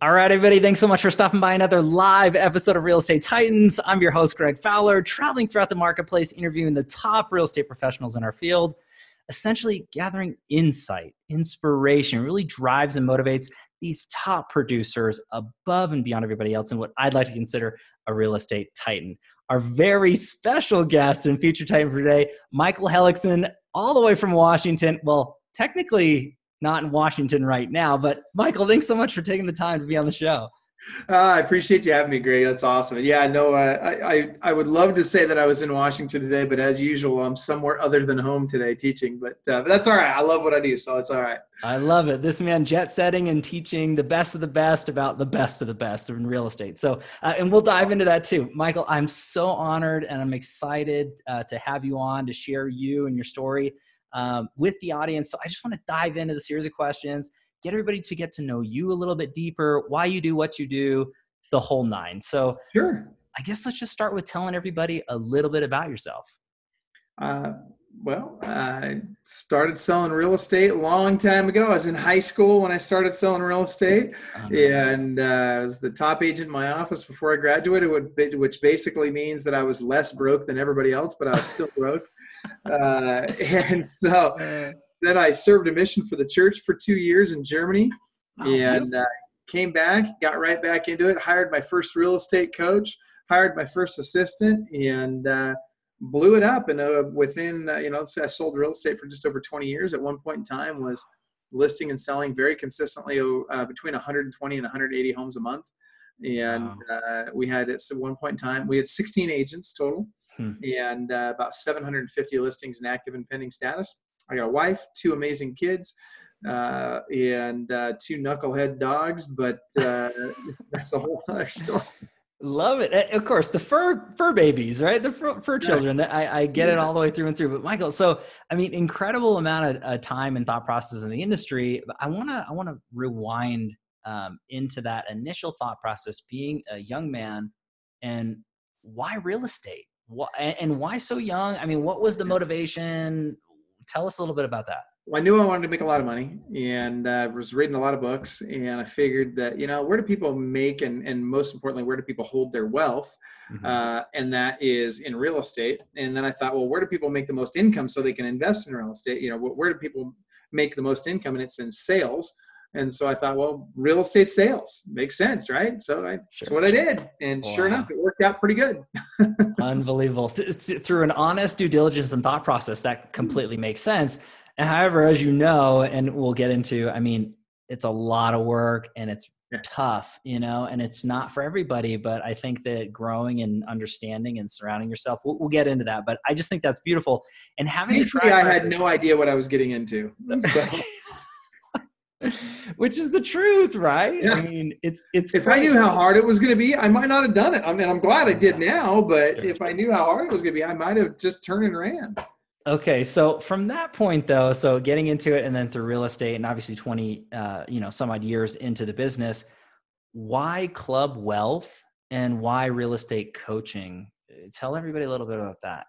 All right, everybody, thanks so much for stopping by another live episode of Real Estate Titans. I'm your host, Greg Fowler, traveling throughout the marketplace, interviewing the top real estate professionals in our field, essentially gathering insight, inspiration, really drives and motivates these top producers above and beyond everybody else and what I'd like to consider a real estate titan. Our very special guest and future titan for today, Michael Hellickson, all the way from Washington. Well, technically not in Washington right now. But Michael, thanks so much for taking the time to be on the show. Uh, I appreciate you having me, Greg. That's awesome. Yeah, no, uh, I, I, I would love to say that I was in Washington today, but as usual, I'm somewhere other than home today teaching. But, uh, but that's all right. I love what I do, so it's all right. I love it. This man jet setting and teaching the best of the best about the best of the best in real estate. So, uh, and we'll dive into that too, Michael. I'm so honored and I'm excited uh, to have you on to share you and your story um, with the audience. So I just want to dive into the series of questions, get everybody to get to know you a little bit deeper, why you do what you do, the whole nine. So sure. I guess let's just start with telling everybody a little bit about yourself. Uh, well, I started selling real estate a long time ago. I was in high school when I started selling real estate, um, and uh, I was the top agent in my office before I graduated, which basically means that I was less broke than everybody else, but I was still broke. Uh, and so then I served a mission for the church for two years in Germany oh, and uh, came back, got right back into it, hired my first real estate coach, hired my first assistant, and uh, blew it up. And uh, within, uh, you know, I sold real estate for just over 20 years. At one point in time, was listing and selling very consistently uh, between 120 and 180 homes a month. And wow. we had at one point in time, we had 16 agents total hmm. and uh, about 750 listings in active and pending status. I got a wife, two amazing kids, uh, and uh, two knucklehead dogs, but uh, that's a whole other story. Love it. Of course, the fur fur babies, right? The fur, fur children. I, I get yeah. it all the way through and through. But Michael, so I mean, incredible amount of uh, time and thought process in the industry. But I wanna I wanna rewind um, into that initial thought process, being a young man, and why real estate? What, and why so young? I mean, what was the motivation? Tell us a little bit about that. Well, I knew I wanted to make a lot of money and I uh, was reading a lot of books and I figured that, you know, where do people make and, and most importantly, where do people hold their wealth? Mm-hmm. Uh, and that is in real estate. And then I thought, well, where do people make the most income so they can invest in real estate? You know, where do people make the most income? And it's in sales. And so I thought, well, real estate sales makes sense, right? So I, sure. that's what I did. And wow. sure enough, it worked out pretty good. Unbelievable. Through an honest due diligence and thought process, that completely makes sense. And however, as you know, and we'll get into, I mean, it's a lot of work and it's yeah. tough, you know, and it's not for everybody. But I think that growing and understanding and surrounding yourself, we'll, we'll get into that. But I just think that's beautiful. And having to try, I had no idea what I was getting into. So. which is the truth, right? Yeah. I mean, it's it's. If crazy. I knew how hard it was going to be, I might not have done it. I mean, I'm glad I did now, but if I knew how hard it was going to be, I might have just turned and ran. Okay, so from that point though, so getting into it and then through real estate and obviously 20, uh, you know, some odd years into the business, why club wealth and why real estate coaching? Tell everybody a little bit about that.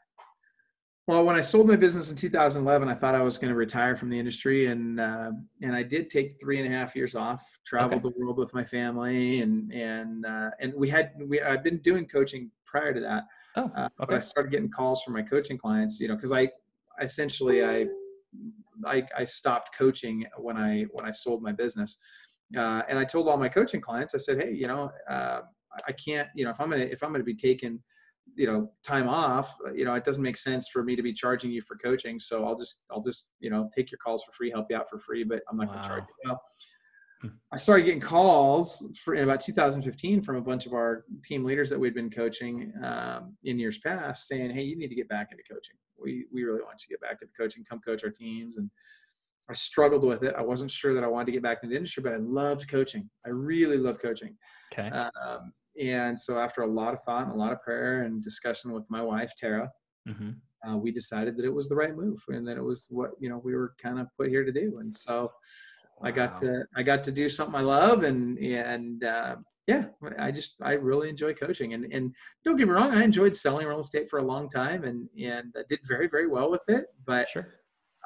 Well, when I sold my business in 2011, I thought I was going to retire from the industry, and uh, and I did take three and a half years off, traveled okay. the world with my family, and and uh, and we had we I've been doing coaching prior to that. Oh, uh, okay. I started getting calls from my coaching clients, you know, because I essentially I, I I stopped coaching when I when I sold my business, uh, and I told all my coaching clients, I said, hey, you know, uh, I can't, you know, if I'm gonna if I'm gonna be taking you know time off you know it doesn't make sense for me to be charging you for coaching so i'll just i'll just you know take your calls for free help you out for free but i'm not wow. going to charge you well, hmm. i started getting calls for in about 2015 from a bunch of our team leaders that we'd been coaching um, in years past saying hey you need to get back into coaching we we really want you to get back into coaching come coach our teams and I struggled with it. I wasn't sure that I wanted to get back into the industry, but I loved coaching. I really love coaching. Okay. Um, and so after a lot of thought and a lot of prayer and discussion with my wife Tara, mm-hmm. uh, we decided that it was the right move and that it was what you know we were kind of put here to do. And so wow. I got to I got to do something I love and and uh, yeah, I just I really enjoy coaching and and don't get me wrong, I enjoyed selling real estate for a long time and and I did very very well with it, but sure.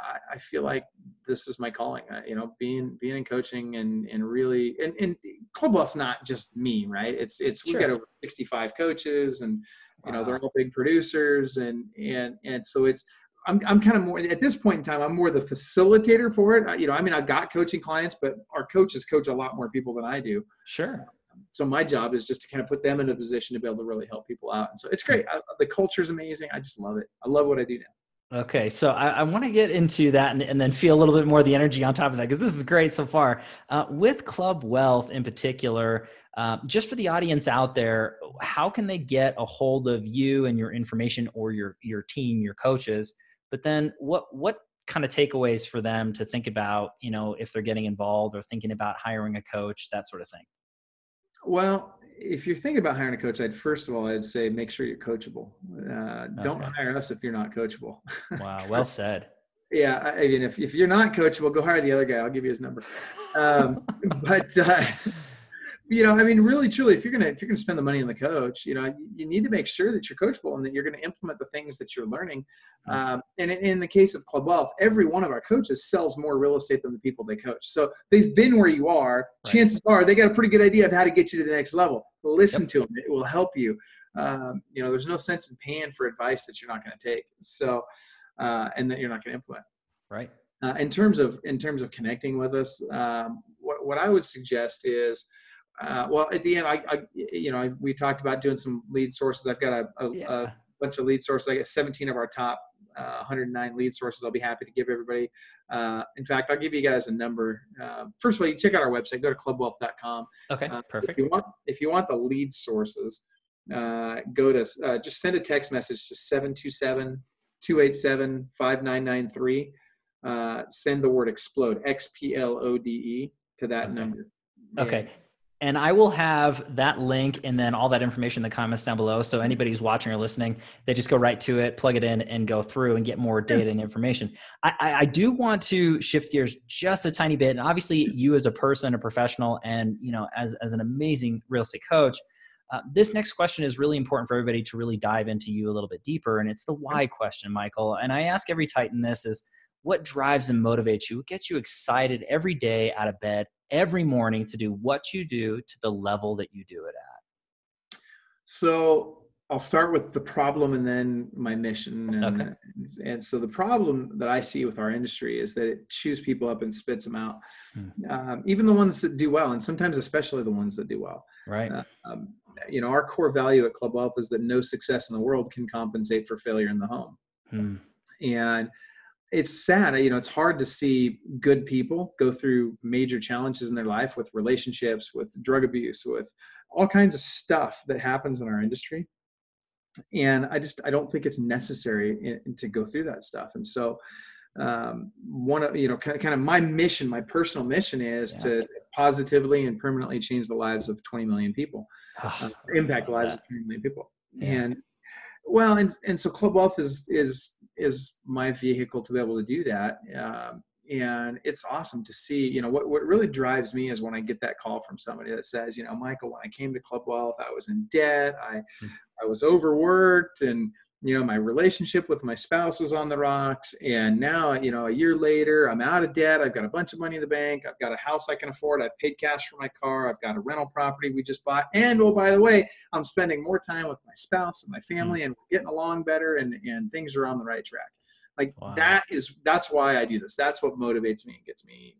I, I feel like this is my calling. I, you know, being being in coaching and and really and and club wealth's not just me, right? It's it's we Sure. got over 65 coaches and you know they're all big producers and and and so it's I'm, I'm kind of more at this point in time i'm more the facilitator for it I- you know i mean i've got coaching clients but our coaches coach a lot more people than i do Sure. so my job is just to kind of put them in a position to be able to really help people out and so it's hmm. great I, the culture is amazing i just love it i love what i do now Okay, so I, I want to get into that and, and then feel a little bit more of the energy on top of that because this is great so far. Uh, with Club Wealth in particular, uh, just for the audience out there, how can they get a hold of you and your information or your your team, your coaches? But then, what what kind of takeaways for them to think about? You know, if they're getting involved or thinking about hiring a coach, that sort of thing. well if you're thinking about hiring a coach i'd first of all i'd say make sure you're coachable. Uh, don't hire us if you're not coachable. Wow, well said. yeah I, I mean if, if you're not coachable go hire the other guy. I'll give you his number. Um, but uh, you know, I mean, really, truly, if you're gonna if you're gonna spend the money on the coach, you know, you, you need to make sure that you're coachable and that you're gonna implement the things that you're learning. Um, and in, in the case of Club Wealth, every one of our coaches sells more real estate than the people they coach. So they've been where you are. Right. Chances are they got a pretty good idea of how to get you to the next level. Listen to them; it will help you. Um, you know, there's no sense in paying for advice that you're not going to take. So, uh, and that you're not going to implement Right. uh, in terms of in terms of connecting with us um, what, what i would suggest is uh, well at the end I, I you know I, we talked about doing some lead sources i've got a, a, Yeah. a bunch of lead sources i got 17 of our top uh, 109 lead sources i'll be happy to give everybody uh, in fact i'll give you guys a number uh, first of all you check out our website go to clubwealth.com Okay. uh, If Perfect. you want, if you want the lead sources, uh, go to uh, just send a text message to 727-287-5993. Uh, send the word explode, X P L O D E, to that Okay. number. Okay. And I will have that link and then all that information in the comments down below. So anybody who's watching or listening, they just go right to it, plug it in, and go through and get more data and information. I, I, I do want to shift gears just a tiny bit. And obviously, you as a person, a professional, and you know, as as an amazing real estate coach, uh, this next question is really important for everybody to really dive into you a little bit deeper. And it's the why question, Michael. And I ask every Titan this is what drives and motivates you? What gets you excited every day out of bed, every morning to do what you do to the level that you do it at? So I'll start with the problem and then my mission. And, Okay. and so the problem that I see with our industry is that it chews people up and spits them out. Hmm. Um, even the ones that do well, and sometimes especially the ones that do well. Right. Uh, um, you know, our core value at Club Wealth is that no success in the world can compensate for failure in the home. Hmm. And it's sad, you know, it's hard to see good people go through major challenges in their life with relationships, with drug abuse, with all kinds of stuff that happens in our industry. And I just, I don't think it's necessary in, to go through that stuff. And so, um, one of, you know, kind of, kind of my mission, my personal mission is Yeah. to positively and permanently change the lives of 20 million people uh, impact lives that. of 20 million people. Yeah. And well, and and so Club Wealth is is is my vehicle to be able to do that. Um, and it's awesome to see. You know what what really drives me is when I get that call from somebody that says, you know, Michael, when I came to Club Wealth, I was in debt. I Hmm. I was overworked and you know my relationship with my spouse was on the rocks and now you know a year later i'm out of debt i've got a bunch of money in the bank i've got a house i can afford i've paid cash for my car i've got a rental property we just bought and oh by the way i'm spending more time with my spouse and my hmm. family and we're getting along better and and things are on the right track. Like Wow. that is that's why i do this. That's what motivates me and gets me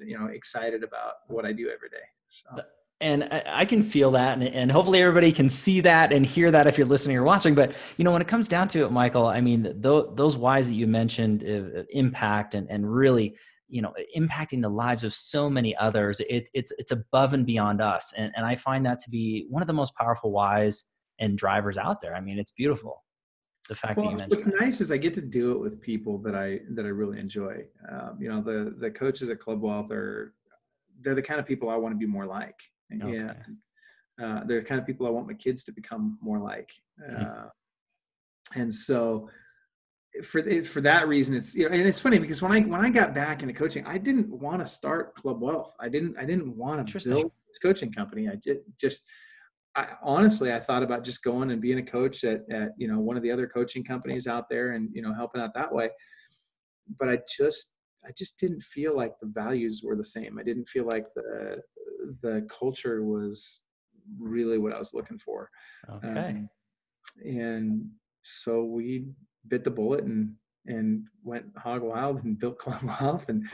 you know excited about what i do every day so and I, I can feel that and, and hopefully everybody can see that and hear that if you're listening or watching but you know when it comes down to it michael i mean th- those whys that you mentioned uh, impact and, and really you know impacting the lives of so many others it, it's it's above and beyond us and, and i find that to be one of the most powerful whys and drivers out there i mean it's beautiful the fact well, that you what's that. nice is I get to do it with people that I that I really enjoy. Um, you know, the the coaches at Club Wealth are they're the kind of people I want to be more like. Okay. Yeah, uh, they're the kind of people I want my kids to become more like. Hmm. Uh, and so, for for that reason, it's you know, and it's funny because when I when I got back into coaching, I didn't want to start Club Wealth. I didn't I didn't want to build this coaching company. I just just I, honestly, I thought about just going and being a coach at, at you know one of the other coaching companies out there and you know helping out that way. but I just I just didn't feel like the values were the same. I didn't feel like the the culture was really what I was looking for. Okay. Um, and so we bit the bullet and and went hog wild and built Club Wealth, and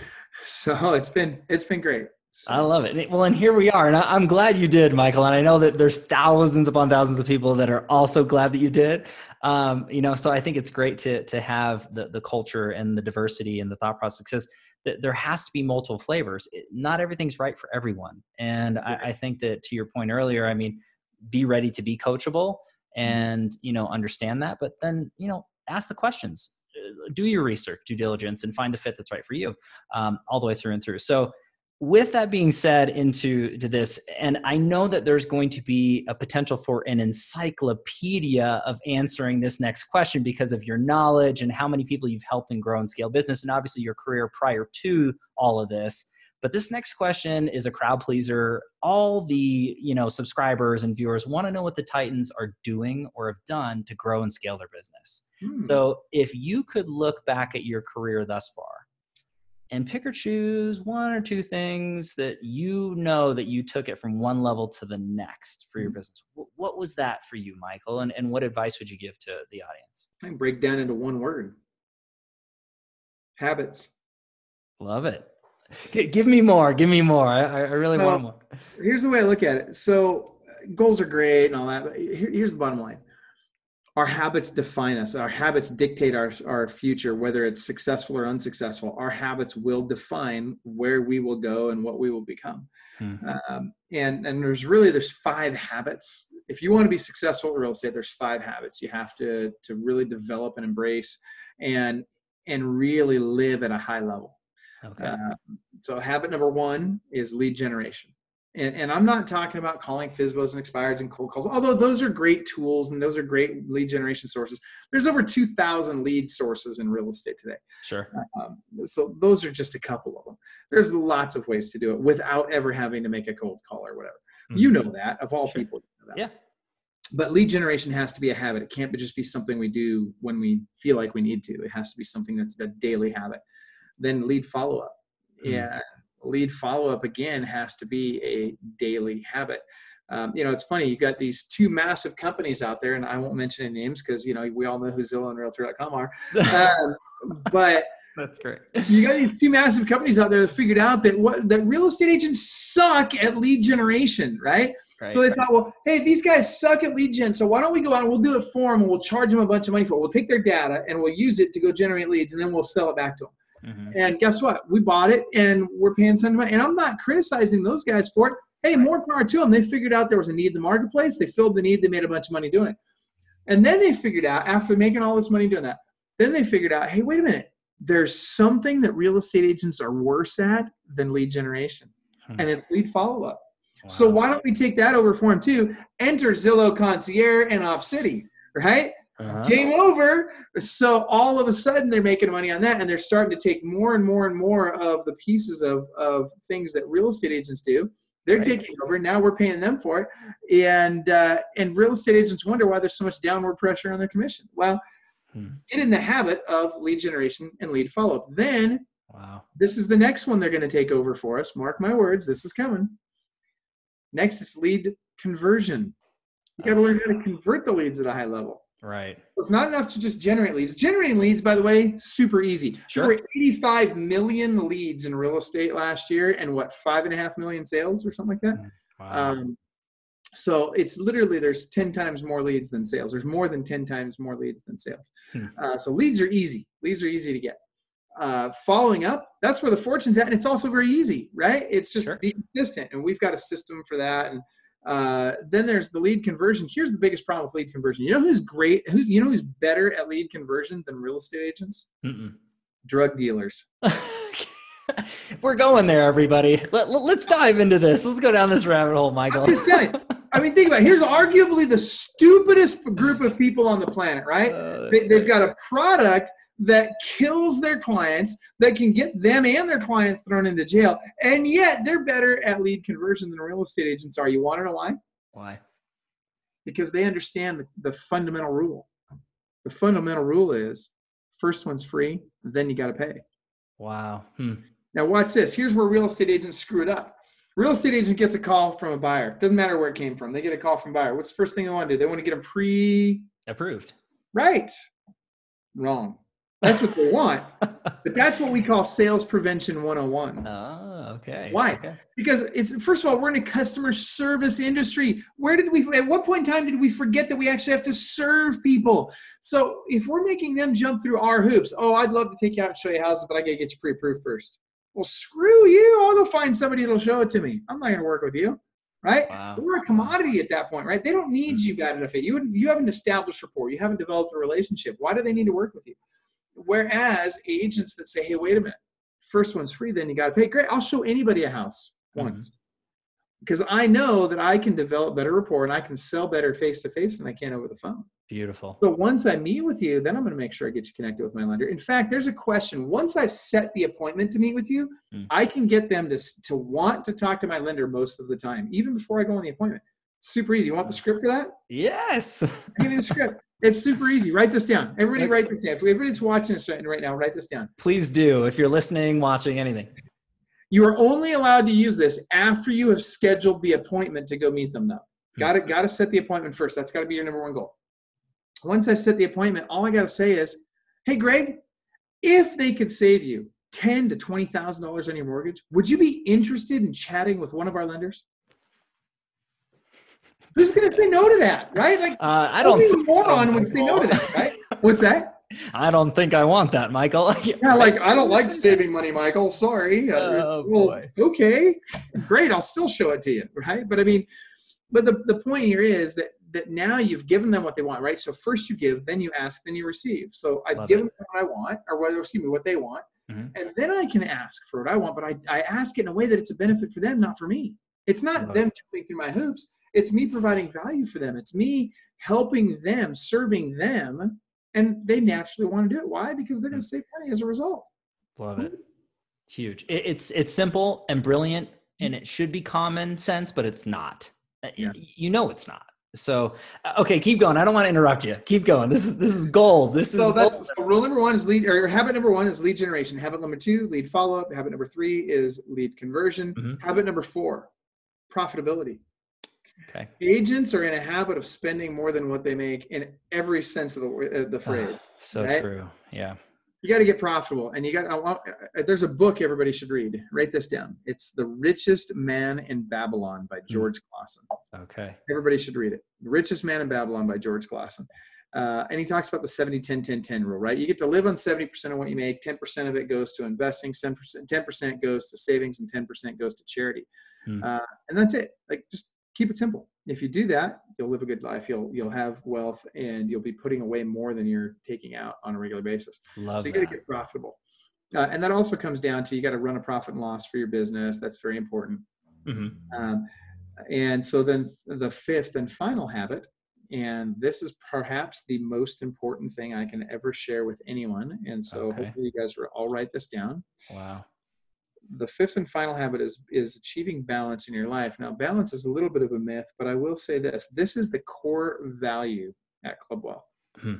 so it's been it's been great. So, I love it. Well, and here we are, and I'm glad you did, Michael. And I know that there's thousands upon thousands of people that are also glad that you did. Um, you know, so I think it's great to to have the the culture and the diversity and the thought process th- there has to be multiple flavors. It, not everything's right for everyone, and I, I think that to your point earlier, I mean, be ready to be coachable and you know understand that, but then you know ask the questions do your research, due diligence, and find a fit that's right for you, um, all the way through and through. So, with that being said, into to this, and I know that there's going to be a potential for an encyclopedia of answering this next question because of your knowledge and how many people you've helped and grow and scale business, and obviously your career prior to all of this. But this next question is a crowd pleaser. All the you know subscribers and viewers want to know what the Titans are doing or have done to grow and scale their business. hmm, So if you could look back at your career thus far and pick or choose one or two things that you know that you took it from one level to the next for your Mhm. business, what was that for you, Michael? And, and what advice would you give to the audience? I can break down into one word: habits. Love it. G- give me more. Give me more. I, I really Well, want more. Here's the way I look at it. So uh, goals are great and all that, but here, here's the bottom line: our habits define us. Our habits dictate our our future, whether it's successful or unsuccessful. Our habits will define where we will go and what we will become. Mhm. um, and and there's really there's five habits if you want to be successful in real estate there's five habits you have to to really develop and embrace and and really live at a high level Okay. uh, so habit number one is lead generation and, and i'm not talking about calling FISBOs and expireds and cold calls although those are great tools and those are great lead generation sources there's over 2000 lead sources in real estate today sure. um, so those are just a couple of them. There's lots of ways to do it without ever having to make a cold call or whatever. You Mhm. know that of all Sure. people. You know that. Yeah. But lead generation has to be a habit. It can't just be something we do when we feel like we need to. It has to be something that's a daily habit. Then lead follow up. Hmm. Yeah. Lead follow up again has to be a daily habit. Um, you know, it's funny. You got these two massive companies out there, and I won't mention any names because you know we all know who Zillow and Realtor.com are. Um, but That's great. you got these two massive companies out there that figured out that what that real estate agents suck at lead generation, right? Right. So they thought, well, hey, these guys suck at lead gen. So why don't we go out and we'll do it for them and we'll charge them a bunch of money for it. We'll take their data and we'll use it to go generate leads and then we'll sell it back to them. Mhm. And guess what? We bought it and we're paying money. And I'm not criticizing those guys for it. Hey, more power to them. They figured out there was a need in the marketplace. They filled the need. They made a bunch of money doing it. And then they figured out after making all this money doing that, then they figured out, hey, wait a minute. There's something that real estate agents are worse at than lead generation, Hmm. and it's lead follow up. So why don't we take that over for them too? Enter Zillow Concierge and Opcity, right? Uh-huh. Game over. So all of a sudden they're making money on that, and they're starting to take more and more and more of the pieces of of things that real estate agents do. They're Right. taking over. Now we're paying them for it, and uh, and real estate agents wonder why there's so much downward pressure on their commission. Well, Hmm. get in the habit of lead generation and lead follow up. Then Wow. this is the next one they're going to take over for us. Mark my words, this is coming. Next, it's lead conversion. You got to learn how to convert the leads at a high level. Right. It's not enough to just generate leads. Generating leads, by the way, super easy. Sure. There were 85 million leads in real estate last year, and what five and a half million sales or something like that. Wow. Um, so it's literally there's 10 times more leads than sales. There's more than 10 times more leads than sales. Hmm. Uh, so leads are easy. Leads are easy to get. Uh, following up, that's where the fortune's at, and it's also very easy, right? It's just Sure. be consistent, and we've got a system for that. And uh, then there's the lead conversion. Here's the biggest problem with lead conversion. You know who's great? Who's you know who's better at lead conversion than real estate agents? Mm-mm. Drug dealers. We're going there, everybody. Let, let, us dive into this. Let's go down this rabbit hole, Michael. I'm just telling you. I mean, think about it. Here's arguably the stupidest group of people on the planet, right? Uh, They, they've got a product that kills their clients, that can get them and their clients thrown into jail, and yet they're better at lead conversion than real estate agents are. You want to know why? Why? Because they understand the, the fundamental rule. The fundamental rule is First one's free, then you got to pay. Wow. Hmm. Now, watch this. Here's where real estate agents screw it up. Real estate agent gets a call from a buyer. Doesn't matter where it came from. They get a call from buyer. What's the first thing they want to do? They want to get them pre Approved. right. Wrong. That's what they want. But that's what we call sales prevention 101. Oh, ah, okay. Why? Okay. Because it's first of all, we're in a customer service industry. Where did we at what point in time did we forget that we actually have to serve people? So if we're making them jump through our hoops, oh, I'd love to take you out and show you houses, but I gotta get you pre-approved first. Well, screw you. I'll go find somebody that'll show it to me. I'm not gonna work with you. Right? Wow. We're a commodity at that point, right? They don't need hmm. you bad enough. You you haven't established rapport. You haven't developed a relationship. Why do they need to work with you? Whereas agents that say, "Hey, wait a minute, first one's free, then you got to pay." Great, I'll show anybody a house Mhm. once because I know that I can develop better rapport and I can sell better face to face than I can over the phone. Beautiful. So once I meet with you, then I'm going to make sure I get you connected with my lender. In fact, there's a question. Once I've set the appointment to meet with you, Mm. I can get them to to want to talk to my lender most of the time, even before I go on the appointment. Super easy. You want the script for that? Yes. Give you the script. It's super easy. Write this down. Everybody, Okay. write this down. If everybody's watching this right right now, write this down. Please do if you're listening, watching, anything. You are only allowed to use this after you have scheduled the appointment to go meet them. Though, got to hmm. got to set the appointment first. That's got to be your number one goal. Once I've set the appointment, all I got to say is, "Hey, Greg, if they could save you ten to twenty thousand dollars on your mortgage, would you be interested in chatting with one of our lenders?" Who's going to say no to that, right? Like, Uh, I don't only think so, moron would say no to that, right? What's that? I don't think I want that, Michael. Yeah, like I don't like saving money, Michael. Sorry. Uh, Oh, well, boy. okay, great. I'll still show it to you, right? But I mean, but the, the point here is that that now you've given them what they want, right? So first you give, then you ask, then you receive. So I've Love given them what I want, or whether excuse me, what they want, Mhm. and then I can ask for what I want. But I, I ask it in a way that it's a benefit for them, not for me. It's not Love them jumping through my hoops. It's me providing value for them. It's me helping them, serving them, and they naturally want to do it. Why? Because they're going to save money as a result. Love it. Huge. It's it's simple and brilliant, and it should be common sense, but it's not. Uh, Yeah. You know it's not. So uh, okay, keep going. I don't want to interrupt you. Keep going. This is this is gold. This is So gold. so rule number one is lead or habit number one is lead generation. Habit number two, lead follow up. Habit number three is lead conversion. Mhm. Habit number four, profitability. Okay. Agents are in a habit of spending more than what they make in every sense of the uh, the phrase. Ah, so right? true. Yeah. you got to get profitable, and you got. I want, uh, there's a book everybody should read. Write this down. It's The Richest Man in Babylon by George Clason. Okay. Everybody should read it. The Richest Man in Babylon by George Clason. Uh, and he talks about the 70 10 10 10 rule, right? You get to live on 70% of what you make, 10% of it goes to investing, 10%, 10% goes to savings, and 10% goes to charity. Hmm. Uh, and that's it. Like, just keep it simple. If you do that, you'll live a good life. You'll you'll have wealth, and you'll be putting away more than you're taking out on a regular basis. Love so you got to get profitable. Uh, and that also comes down to you got to run a profit and loss for your business. That's very important. Mhm. Um, and so then the fifth and final habit, and this is perhaps the most important thing I can ever share with anyone. And so Okay. hopefully you guys will all write this down. Wow. The fifth and final habit is is achieving balance in your life. Now, balance is a little bit of a myth, but I will say this: this is the core value at Club Wealth. Hmm.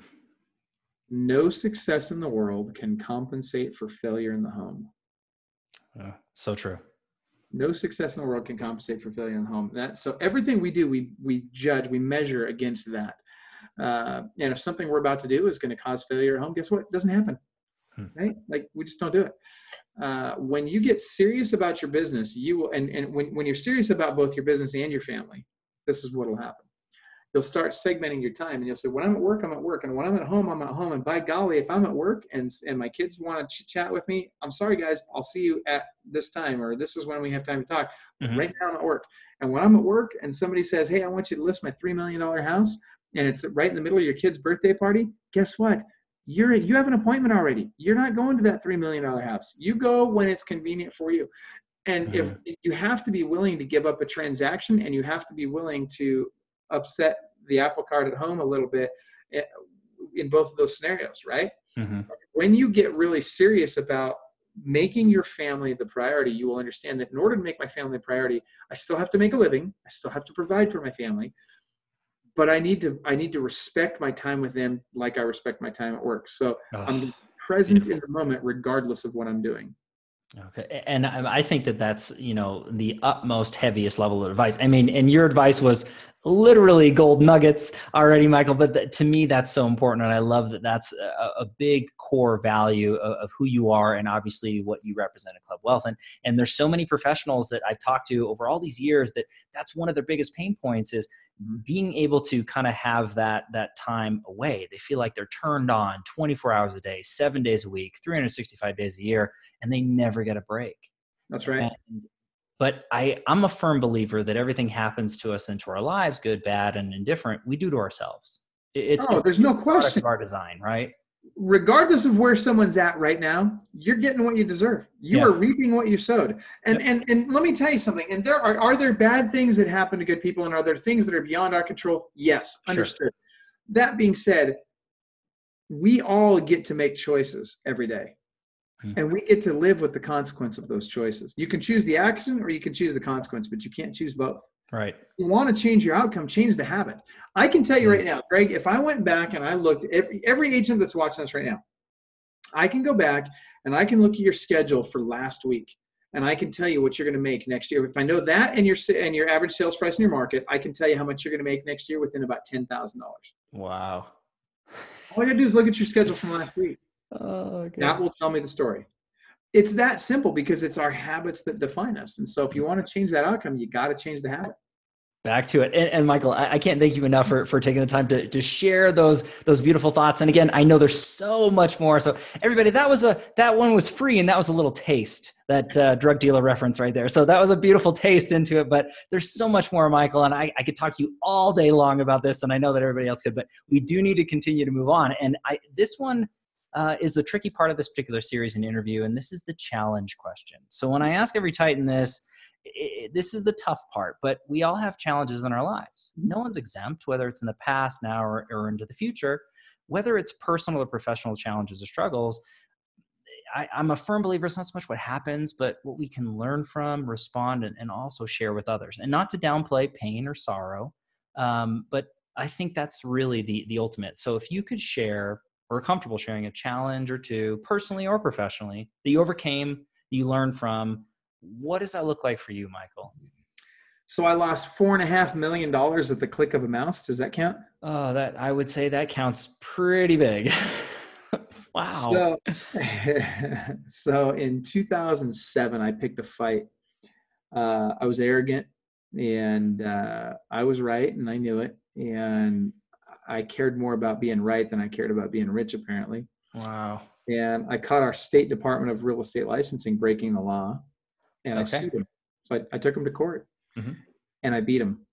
No success in the world can compensate for failure in the home. Uh, so true. no success in the world can compensate for failure in the home. That so everything we do, we we judge, we measure against that. Uh, and if something we're about to do is going to cause failure at home, guess what? It doesn't happen, Hmm. right? Like we just don't do it. Uh, when you get serious about your business, you will, and and when when you're serious about both your business and your family, this is what will happen. You'll start segmenting your time, and you'll say, "When I'm at work, I'm at work, and when I'm at home, I'm at home." And by golly, if I'm at work and and my kids want to chat with me, I'm sorry, guys, I'll see you at this time, or this is when we have time to talk. Mhm. Right now, I'm at work, and when I'm at work, and somebody says, "Hey, I want you to list my three million dollar house," and it's right in the middle of your kid's birthday party, guess what? You're you have an appointment already. You're not going to that three million dollar house. You go when it's convenient for you. And if you have to be willing to give up a transaction, and you have to be willing to upset the apple cart at home a little bit eh, in both of those scenarios, right? Mhm. when you get really serious about making your family the priority, you will understand that in order to make my family a priority, I still have to make a living. I still have to provide for my family. But I need to I need to respect my time with them like I respect my time at work. So I'm present Beautiful. in the moment, regardless of what I'm doing. Okay, and I I think that that's you know the utmost heaviest level of advice. I mean, and your advice was literally gold nuggets already, Michael. But th- to me, that's so important, and I love that that's a, a big core value of, of who you are, and obviously what you represent at Club Wealth. And and there's so many professionals that I've talked to over all these years that that's one of their biggest pain points is Mm-hmm. being able to kind of have that that time away they feel like they're turned on 24 hours a day seven days a week 365 days a year and they never get a break That's right. and, but I, I'm a firm believer that everything happens to us into our lives, good, bad, and indifferent, we do to ourselves. It- It's oh, there's no question. of our design, right? Regardless of where someone's at right now, you're getting what you deserve. You Yeah. are reaping what you sowed. And and and let me tell you something. And there are are there bad things that happen to good people, and are there things that are beyond our control? Yes, Sure. understood. That being said, we all get to make choices every day. Hmm. And we get to live with the consequence of those choices. You can choose the action or you can choose the consequence, but you can't choose both Right. you want to change your outcome, change the habit. I can tell you Mm. right now, Greg, if I went back and I looked every every agent that's watching us right now, I can go back and I can look at your schedule for last week and I can tell you what you're going to make next year. If I know that and your and your average sales price in your market, I can tell you how much you're going to make next year within about ten thousand dollars. Wow. All you got to do is look at your schedule from last week. Oh, okay. That will tell me the story. It's that simple because it's our habits that define us. And so if you want to change that outcome, you got to change the habit. back to it. And, and michael I, I can't thank you enough for, for taking the time to, to share those those beautiful thoughts. And again i know there's so much more. So everybody that was a that one was free and that was a little taste that uh, drug dealer reference right there. So that was a beautiful taste into it but there's so much more michael and I, I could talk to you all day long about this and i know that everybody else could but we do need to continue to move on. And i this one uh, is the tricky part of this particular series and interview and this is the challenge question so when i ask every titan this i this is the tough part, but we all have challenges in our lives. No one's exempt, whether it's in the past, now, or, or into the future. Whether it's personal or professional challenges or struggles, I, I'm a firm believer it's not so much what happens, but what we can learn from, respond, and, and also share with others. And not to downplay pain or sorrow, um, but I think that's really the the ultimate. So if you could share or comfortable sharing a challenge or two, personally or professionally, that you overcame, you learned from, what does that look like for you, Michael? So I lost four and a half million dollars at the click of a mouse. Does that count? Oh, that I would say that counts pretty big. wow. So, so in 2007, I picked a fight. Uh, I was arrogant and uh, I was right and I knew it. And I cared more about being right than I cared about being rich, apparently. wow. And I caught our state department of real estate licensing breaking the law and I sued them. So I, I took them to court Mhm. and I beat them.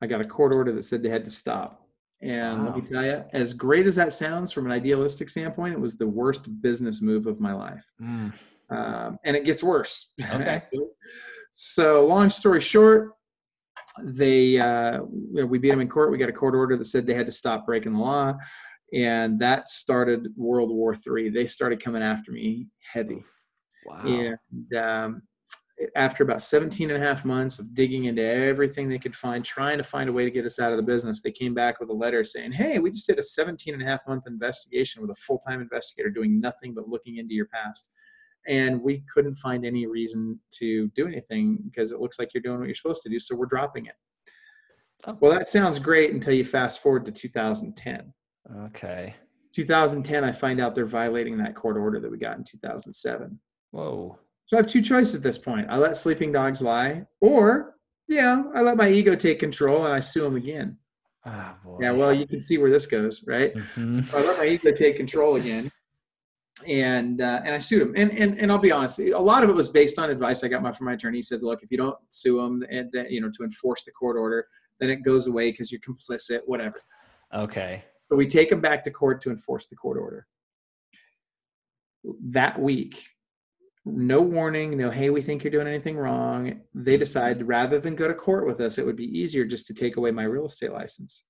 I got a court order that said they had to stop. And let me tell you, as great as that sounds from an idealistic standpoint, it was the worst business move of my life. Mm, Um, and it gets worse. Okay. so, long story short, they uh, we beat them in court. We got a court order that said they had to stop breaking the law, and that started World War Three. They started coming after me heavy. wow. And um, after about 17 and a half months of digging into everything they could find, trying to find a way to get us out of the business, they came back with a letter saying, Hey, we just did a 17 and a half month investigation with a full time investigator doing nothing but looking into your past. And we couldn't find any reason to do anything because it looks like you're doing what you're supposed to do. So we're dropping it. Oh. Well, that sounds great until you fast forward to 2010. Okay. 2010, I find out they're violating that court order that we got in 2007. Whoa. So I have two choices at this point. I let sleeping dogs lie, or yeah, I let my ego take control and I sue them again. Ah, boy. Yeah, well, you can see where this goes, right? Mhm. So I let my ego take control again, and uh, and I sued him. And, and and I'll be honest, a lot of it was based on advice I got my, from my attorney. He said, look, if you don't sue them, and then you know to enforce the court order, then it goes away because you're complicit, whatever. Okay. So we take them back to court to enforce the court order. That week, no warning, no, hey, we think you're doing anything wrong. They decide rather than go to court with us, it would be easier just to take away my real estate license.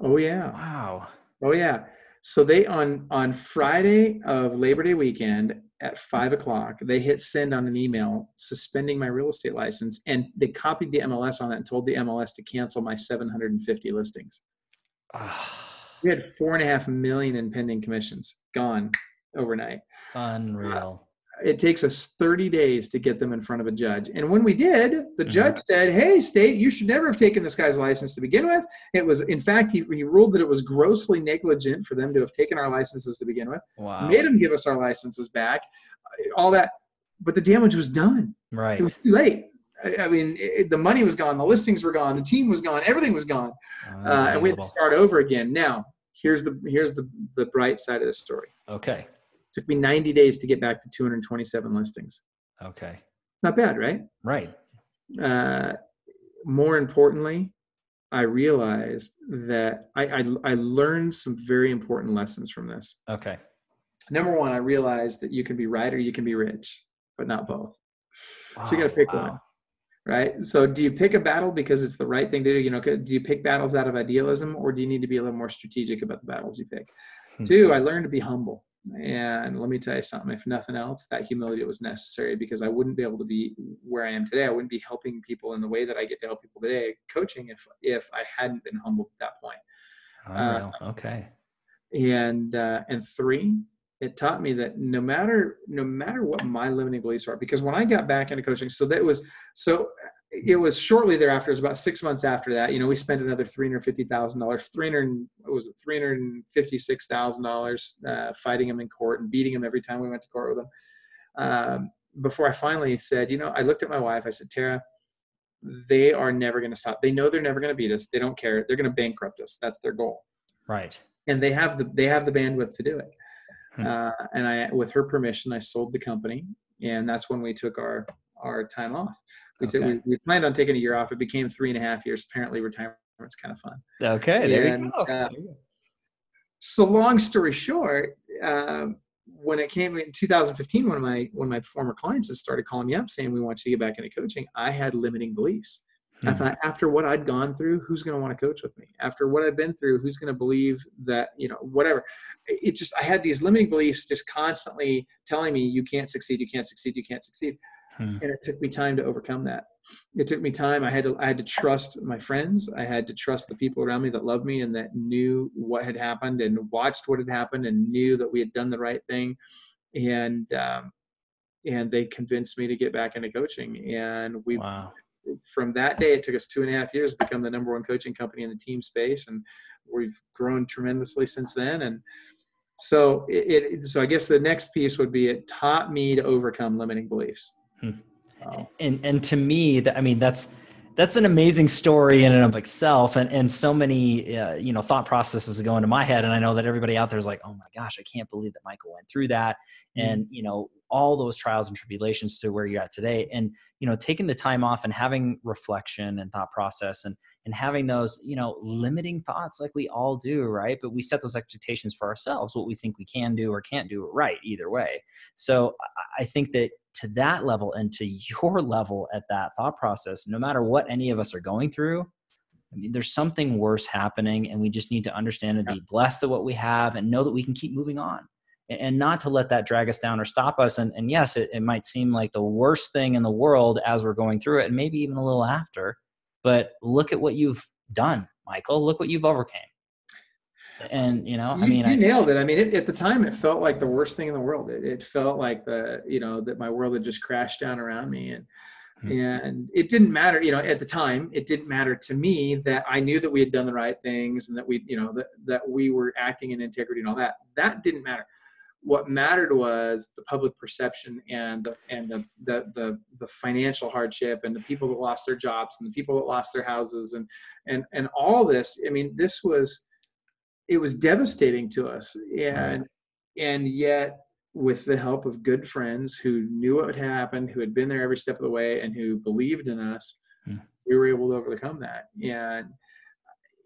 Oh, yeah. Wow. Oh, yeah. So they on on Friday of Labor Day weekend at five o'clock, they hit send on an email suspending my real estate license, and they copied the MLS on it and told the MLS to cancel my 750 listings. Ah. We had four and a half million in pending commissions gone. overnight. Unreal. Uh, it takes us 30 days to get them in front of a judge. And when we did, the Mhm. judge said, Hey, state, you should never have taken this guy's license to begin with. It was, in fact, he, he ruled that it was grossly negligent for them to have taken our licenses to begin with, Wow. made them give us our licenses back, uh, all that. But the damage was done. Right. It was too late. I, I mean, it, the money was gone, the listings were gone, the team was gone, everything was gone. Uh, and we had to start over again. Now, here's the here's the the bright side of the story. Okay. Took me 90 days to get back to 227 listings. Okay. Not bad, right? Right. Uh, more importantly, I realized that I, I I learned some very important lessons from this. Okay. Number one, I realized that you can be right or you can be rich, but not both. So you got to pick wow. one. right? So do you pick a battle because it's the right thing to do? You know, do you pick battles out of idealism or do you need to be a little more strategic about the battles you pick? Hmm. Two, I learned to be humble. And let me tell you something, if nothing else, that humility was necessary because I wouldn't be able to be where I am today. I wouldn't be helping people in the way that I get to help people today, coaching if if I hadn't been humbled at that point. Unreal. okay. and uh, and three it taught me that no matter no matter what my limiting beliefs are because when i got back into coaching so that was so it was shortly thereafter it was about six months after that you know we spent another $350000 300 what was it $356000 uh, fighting him in court and beating him every time we went to court with him um, before i finally said you know i looked at my wife i said tara they are never going to stop they know they're never going to beat us they don't care they're going to bankrupt us that's their goal Right. and they have the they have the bandwidth to do it. Hmm. Uh, and I, with her permission, I sold the company, and that's when we took our our time off. We took Okay. we, we planned on taking a year off. It became three and a half years. Apparently, retirement's kind of fun. Okay. There And, you go. uh, There you go. So, long story short, um, when it came in 2015, one of my one of my former clients started calling me up saying we want you to get back into coaching. I had limiting beliefs. I Hmm. thought after what I'd gone through, who's going to want to coach with me? After what I've been through, who's going to believe that, you know, whatever. It just, I had these limiting beliefs just constantly telling me, you can't succeed, you can't succeed, you can't succeed. Hmm. And it took me time to overcome that. It took me time. I had to, I had to trust my friends. I had to trust the people around me that loved me and that knew what had happened and watched what had happened and knew that we had done the right thing. And, um, and they convinced me to get back into coaching. And we Wow. from that day, it took us two and a half years to become the number one coaching company in the team space, and we've grown tremendously since then. And so, it, it so I guess the next piece would be it taught me to overcome limiting beliefs. Hmm. And and to me that i mean that's that's an amazing story in and of itself. And and so many uh, you know thought processes go into my head. And i know that everybody out there is like oh my gosh i can't believe that michael went through that. And you know all those trials and tribulations to where you're at today. And you know taking the time off and having reflection and thought process and and having those you know limiting thoughts like we all do right? But we set those expectations for ourselves what we think we can do or can't do right either way. So i think that to that level and to your level at that thought process no matter what any of us are going through I mean, there's something worse happening and we just need to understand and be blessed at what we have and know that we can keep moving on. And- and not to let that drag us down or stop us and, and yes it, it might seem like the worst thing in the world as we're going through it and maybe even a little after but look at what you've done michael. Look what you've overcame and you know you, i mean you I, nailed it. I mean, it, at the time, it felt like the worst thing in the world. It, it felt like the you know that my world had just crashed down around me, and Hmm. and it didn't matter. You know, at the time, it didn't matter to me that I knew that we had done the right things and that we you know that that we were acting in integrity and all that. That didn't matter. What mattered was the public perception and the and the the the, the financial hardship and the people that lost their jobs and the people that lost their houses and and and all this. I mean, this was it was devastating to us and and yet with the help of good friends who knew what had happened who had been there every step of the way and who believed in us Hmm. we were able to overcome that and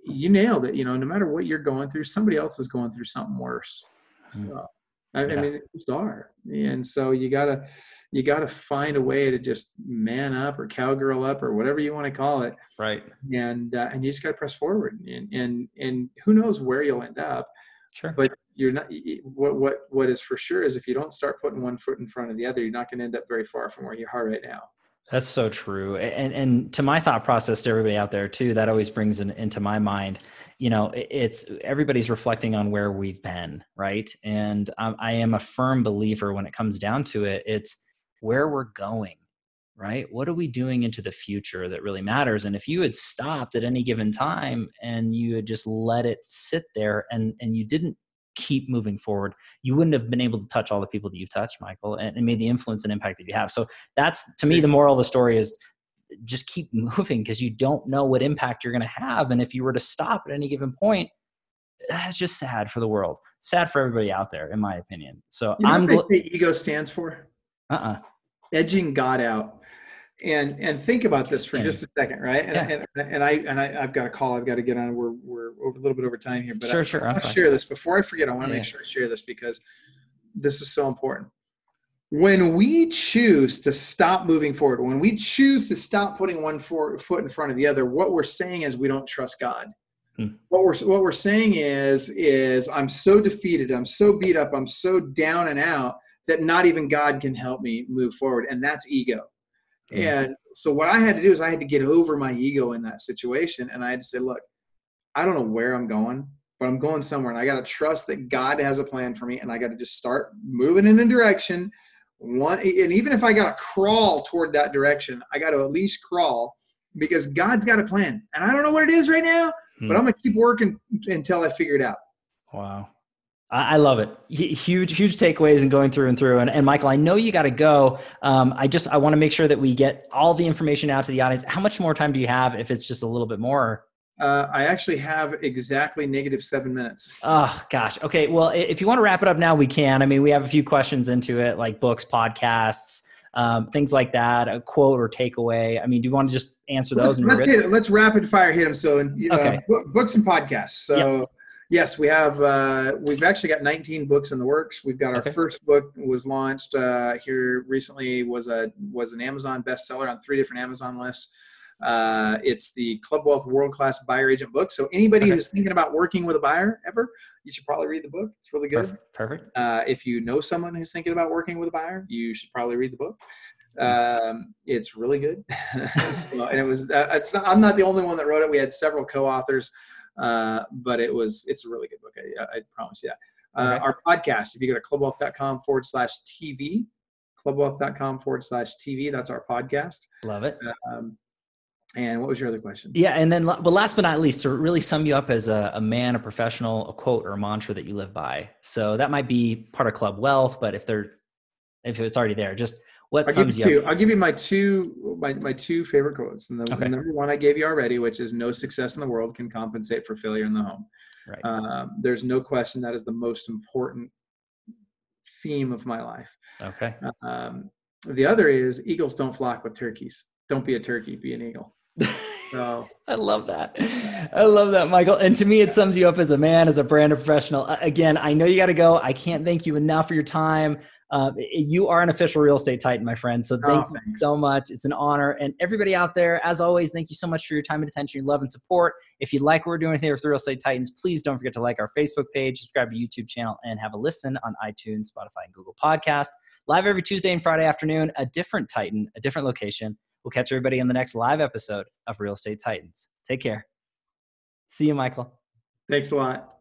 you nailed it you know no matter what you're going through somebody else is going through something worse Hmm. so I, I mean just are and so you gotta you gotta find a way to just man up or cowgirl up or whatever you want to call it. Right. And uh, and you just got to press forward and and and who knows where you'll end up sure. but you're not what what what is for sure is if you don't start putting one foot in front of the other you're not going to end up very far from where you are right now That's so true. And and to my thought process to everybody out there too, that always brings in, into my mind you know it's everybody's reflecting on where we've been right? And um, i am a firm believer when it comes down to it it's where we're going right? What are we doing into the future that really matters? And if you had stopped at any given time and you had just let it sit there and and you didn't keep moving forward you wouldn't have been able to touch all the people that you've touched michael and, and made the influence and impact that you have so that's to me the moral of the story is just keep moving because you don't know what impact you're going to have. And if you were to stop at any given point, that's just sad for the world. Sad for everybody out there, in my opinion. So you know I'm. Gl- ego stands for uh uh edging God out. And and think about this for just a second, right? And, yeah. and, and I and I, I've got a call I've got to get on. We're we're over, a little bit over time here, but sure, I, sure. I share this before I forget. I want to yeah. make sure I share this because this is so important when we choose to stop moving forward, when we choose to stop putting one for, foot in front of the other, what we're saying is we don't trust God. Hmm. What we're what we're saying is is I'm so defeated, I'm so beat up, I'm so down and out that not even God can help me move forward, and that's ego. And so what I had to do is I had to get over my ego in that situation, and I had to say, look, I don't know where I'm going, but I'm going somewhere, and I got to trust that God has a plan for me, and I got to just start moving in a direction. One and even if i got to crawl toward that direction i got to at least crawl because god's got a plan and i don't know what it is right now hmm. but i'm gonna keep working until i figure it out. Wow I love it. Huge, huge takeaways and going through and through. And, and Michael, I know you got to go. Um, I just I want to make sure that we get all the information out to the audience. How much more time do you have? If it's just a little bit more, uh, I actually have exactly negative seven minutes. Oh gosh. Okay. Well, if you want to wrap it up now, we can. I mean, we have a few questions into it, like books, podcasts, um, things like that. A quote or takeaway. I mean, do you want to just answer those? Let's, let's, hit, let's rapid fire hit them. So, uh, okay. books and podcasts. So. Yep. Yes, we have. Uh, we've actually got 19 books in the works. We've got our okay. first book was launched uh, here recently. was a was an Amazon bestseller on three different Amazon lists. Uh, it's the Club Wealth World Class Buyer Agent book. So anybody okay. who's thinking about working with a buyer ever, you should probably read the book. It's really good. Perfect. Perfect. Uh, if you know someone who's thinking about working with a buyer, you should probably read the book. Um, it's really good. so, and it was. Uh, not, I'm not the only one that wrote it. We had several co-authors, uh, but it was. It's a really good book. I, I promise you that. Uh, okay. Our podcast. If you go to clubwealth.com forward slash TV, clubwealth.com forward slash TV. That's our podcast. Love it. Um, and what was your other question? Yeah, and then, but last but not least, to really sum you up as a, a, man, a professional, a quote or a mantra that you live by. So that might be part of Club Wealth, but if they're, if it's already there, just what I'll sums you, you two. I'll give you my two, my, my two favorite quotes. And the okay. number one I gave you already, which is "No success in the world can compensate for failure in the home." Right. Um, there's no question that is the most important theme of my life. Okay. Um, the other is eagles don't flock with turkeys. Don't be a turkey, be an eagle. So I love that. I love that, Michael. And to me, it sums you up as a man, as a brand professional. Again, I know you got to go. I can't thank you enough for your time. Uh, you are an official real estate titan, my friend. So thank oh, you so much. It's an honor. And everybody out there, as always, thank you so much for your time and attention, your love and support. If you like what we're doing here with Real Estate Titans, please don't forget to like our Facebook page, subscribe to YouTube channel, and have a listen on iTunes, Spotify, and Google Podcast. Live every Tuesday and Friday afternoon, a different Titan, a different location. We'll catch everybody in the next live episode of Real Estate Titans. Take care. See you, Michael. Thanks a lot.